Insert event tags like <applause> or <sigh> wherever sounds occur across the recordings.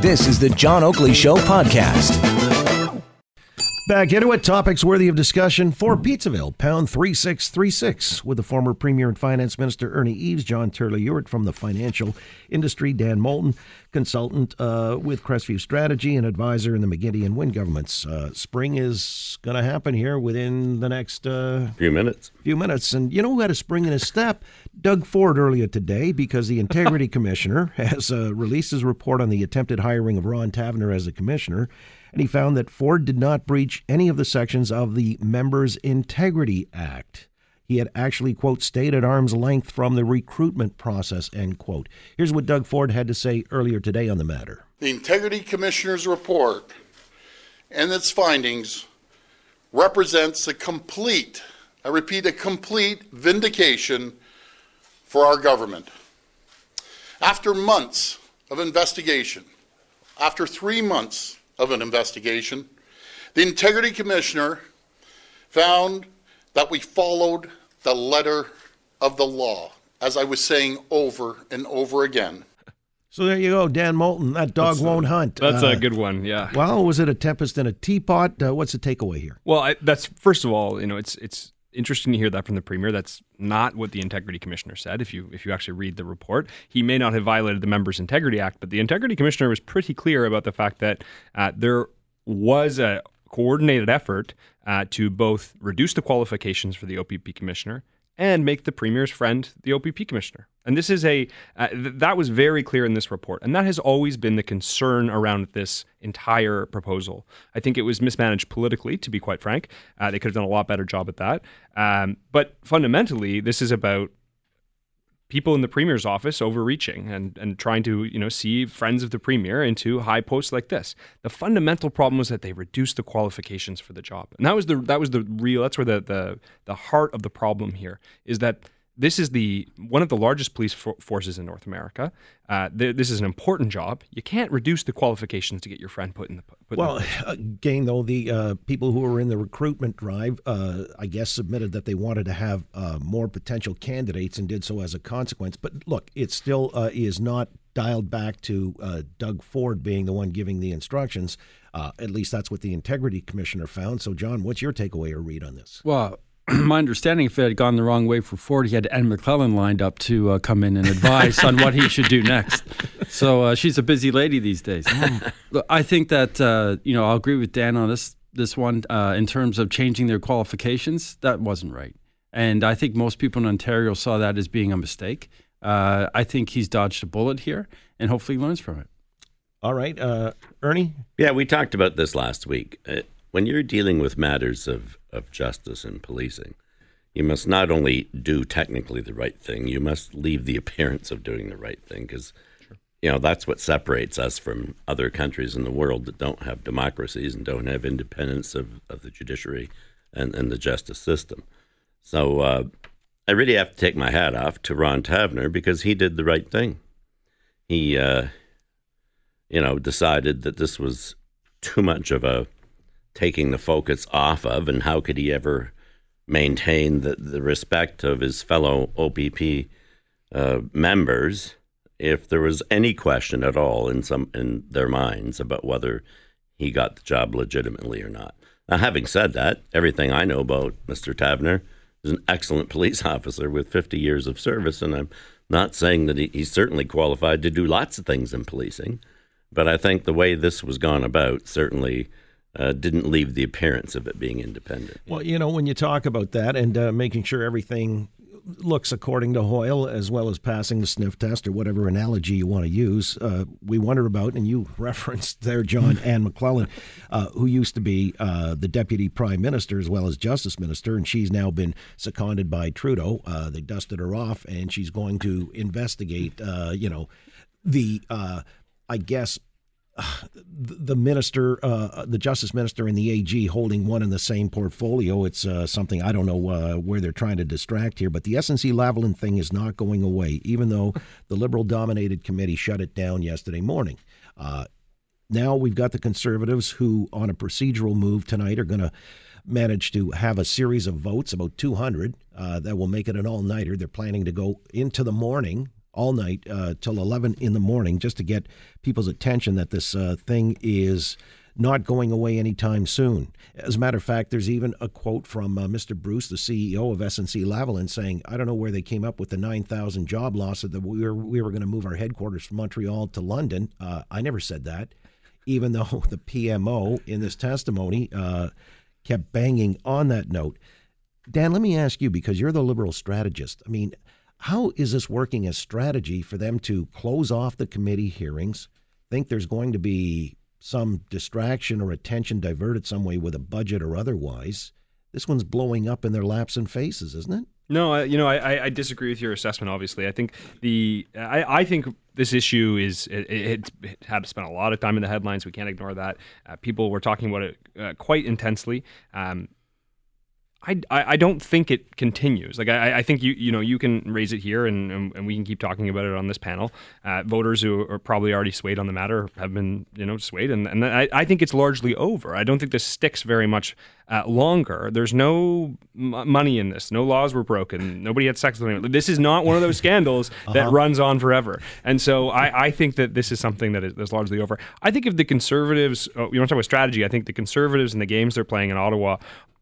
This is the John Oakley Show podcast. Back into it. Topics worthy of discussion for Pizzaville, pound 3636, with the former Premier and Finance Minister Ernie Eves, John Turley Ewart from the financial industry, Dan Moulton, consultant uh, with Crestview Strategy and advisor in the McGuinty and Wynne governments. Uh, spring is going to happen here within the next uh, few minutes. Few minutes. And you know who had a spring in his step? Doug Ford earlier today, because the Integrity <laughs> Commissioner has uh, released his report on the attempted hiring of Ron Taverner as a commissioner and he found that Ford did not breach any of the sections of the Members Integrity Act. He had actually, quote, stayed at arm's length from the recruitment process, end quote. Here's what Doug Ford had to say earlier today on the matter. The Integrity Commissioner's report and its findings represents a complete, I repeat, a complete vindication for our government. After months of investigation, after three months of an investigation, the Integrity Commissioner found that we followed the letter of the law, as I was saying over and over again. So there you go, Dan Moulton. That dog that's won't a, hunt. That's uh, a good one. Yeah. Well, was it a tempest in a teapot? Uh, what's the takeaway here? Well, I, that's first of all, you know, it's it's interesting to hear that from the premier. That's not what the integrity commissioner said. If you if you actually read the report, he may not have violated the Members Integrity Act, but the integrity commissioner was pretty clear about the fact that uh, there was a coordinated effort uh, to both reduce the qualifications for the OPP commissioner and make the premier's friend the OPP commissioner. And this is a uh, th- that was very clear in this report, and that has always been the concern around this entire proposal. I think it was mismanaged politically, to be quite frank. Uh, they could have done a lot better job at that. Um, but fundamentally, this is about people in the premier's office overreaching and, and trying to you know see friends of the premier into high posts like this. The fundamental problem was that they reduced the qualifications for the job, and that was the that was the real that's where the the the heart of the problem here is that this is the one of the largest police for- forces in North America. Uh, th- this is an important job. You can't reduce the qualifications to get your friend put in the. Put well, in the again, though, the uh, people who were in the recruitment drive, uh, I guess, submitted that they wanted to have uh, more potential candidates and did so as a consequence. But look, it still uh, is not dialed back to uh, Doug Ford being the one giving the instructions. at least that's what the integrity commissioner found. So, John, what's your takeaway or read on this? Well, <clears throat> my understanding, if it had gone the wrong way for Ford, he had Anne McLellan lined up to uh, come in and advise on what he <laughs> should do next. So uh, she's a busy lady these days. <laughs> Look, I think that uh, you know I'll agree with Dan on this this one uh, in terms of changing their qualifications. That wasn't right, and I think most people in Ontario saw that as being a mistake. Uh, I think he's dodged a bullet here, and hopefully learns from it. All right, uh, Ernie. Yeah, we talked about this last week when you're dealing with matters of, of justice and policing, you must not only do technically the right thing, you must leave the <laughs> appearance of doing the right thing because, sure. you know, that's what separates us from other countries in the world that don't have democracies and don't have independence of, of the judiciary and, and the justice system. So uh, I really have to take my hat off to Ron Taverner because he did the right thing. He, uh, you know, decided that this was too much of a taking the focus off of, and how could he ever maintain the, the respect of his fellow OPP uh, members if there was any question at all in some in their minds about whether he got the job legitimately or not. Now, having said that, everything I know about Mr. Taverner is an excellent police <laughs> officer with 50 years of service, and I'm not saying that he, he's certainly qualified to do lots of things in policing, but I think the way this was gone about certainly uh, didn't leave the appearance of it being independent. Well, you know, when you talk about that and uh, making sure everything looks according to Hoyle, as well as passing the sniff test or whatever analogy you want to use, uh, we wonder about, and you <laughs> referenced there, John <laughs> Anne McLellan, uh, who used to be uh, the deputy prime minister as well as justice minister, and she's now been seconded by Trudeau. Uh, they dusted her off, and she's going to investigate, you know, the, I guess, the minister, uh, the justice minister, and the AG holding one in the same portfolio. It's uh, something I don't know uh, where they're trying to distract here, but the SNC Lavalin thing is not going away, even though the liberal dominated committee shut it down yesterday morning. Uh, now we've got the conservatives who, on a procedural move tonight, are going to manage to have a series of votes, about 200, uh, that will make it an all nighter. They're planning to go into the morning all night uh, till 11 in the morning just to get people's attention that this uh, thing is not going away anytime soon. As a matter of fact, there's even a quote from uh, Mr. Bruce, the CEO of SNC Lavalin, saying, "I don't know where they came up with the 9,000 job losses that we were we were going to move our headquarters from Montreal to London. Uh, I never said that, even though <laughs> the PMO in this testimony uh, kept banging on that note." Dan, let me ask you because you're the liberal strategist. I mean, how is this working as strategy for them to close off the committee hearings? Think there's going to be some distraction or attention diverted some way with a budget or otherwise. This one's blowing up in their laps and faces, isn't it? No, you know, I, I disagree with your assessment. Obviously, I think the I, I think this issue is it, it, it, had to spend a lot of time in the headlines. We can't ignore that. Uh, people were talking about it uh, quite intensely. Um, I, I don't think it continues. Like I, I think you you know you can raise it here and, and, and we can keep talking about it on this panel. Uh, voters who are probably already swayed on the matter have been you know swayed, and, and I, I think it's largely over. I don't think this sticks very much uh, longer. There's no m- money in this. No laws were broken. Nobody had sex with anyone. This is not one of those scandals <laughs> uh-huh. that runs on forever. And so I, I think that this is something that is, largely over. I think if the conservatives, oh, you want to talk about strategy, I think the conservatives and the games they're playing in Ottawa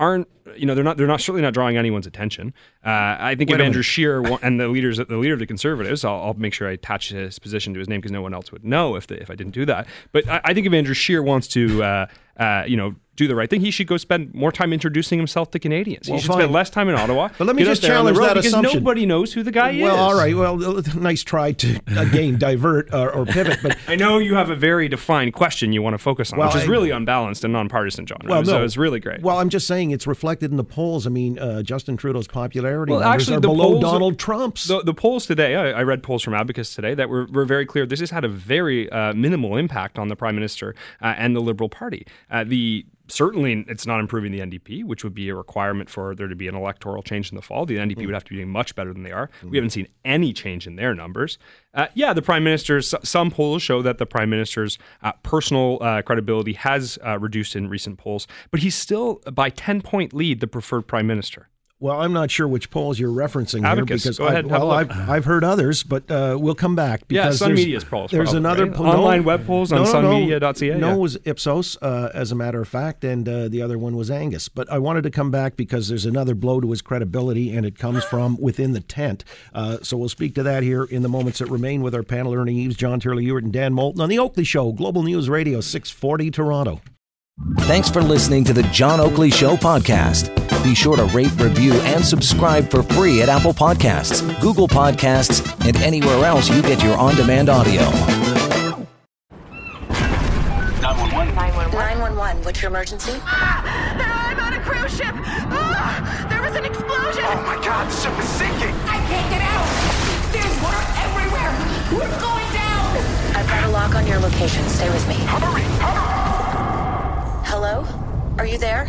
aren't you know they're not they're not certainly not drawing anyone's attention. Uh, I think Wait if Andrew Scheer <laughs> and the leaders the leader of the Conservatives, I'll, I'll, make sure I attach his position to his name because no one else would know if the, if I didn't do that. But I, I think if Andrew Scheer wants to uh, uh, you know do the right thing, he should go spend more time introducing himself to Canadians. Well, he should fine. spend less time in <laughs> Ottawa. But let me just challenge that because assumption. nobody knows who the guy well, is. Well, all right. Well, <laughs> nice try to again divert or, or pivot. But <laughs> I know you have a very defined question you want to focus on, well, which is I, really unbalanced and nonpartisan, John. Well, so no, it's really great. Well, I'm just saying it's reflected in the polls. I mean, uh, Justin Trudeau's popularity well, actually, are below polls, Donald Trump's. The, the polls today, I, I, read polls from Abacus today that were, were very clear. This has had a very uh, minimal impact on the Prime Minister uh, and the Liberal Party. Uh, the certainly it's not improving the NDP, which would be a requirement for there to be an electoral change in the fall. The NDP mm. would have to be doing much better than they are. Mm. We haven't seen any change in their numbers. Uh, yeah, the prime minister's some polls show that the prime minister's uh, personal uh, credibility has uh, reduced in recent polls, but he's still by 10 point lead the preferred prime minister. Well, I'm not sure which polls you're referencing Abacus. here because Go ahead, I, well, I've, I've heard others, but uh, we'll come back because yeah, Sun there's, Media's polls. There's probably, another right? online web polls on no, sunmedia.ca. No, yeah. it was Ipsos, uh, as a matter of fact, and uh, the other one was Angus. But I wanted to come back because there's another blow to his credibility, and it comes from within the tent. Uh, so we'll speak to that here in the moments that remain with our panel, Ernie Eves, John Turley Ewart, and Dan Moulton on the Oakley Show, Global News Radio, 640 Toronto. Thanks for listening to the John Oakley Show podcast. Be sure to rate, review, and subscribe for free at Apple Podcasts, Google Podcasts, and anywhere else you get your on demand audio. 911. 911. What's your emergency? Ah, I'm on a cruise ship. Ah, there was an explosion. Oh my god, the ship is sinking. I can't get out. There's water everywhere. We're going down. I've got a lock on your location. Stay with me. Hurry, hurry. Hello? Are you there?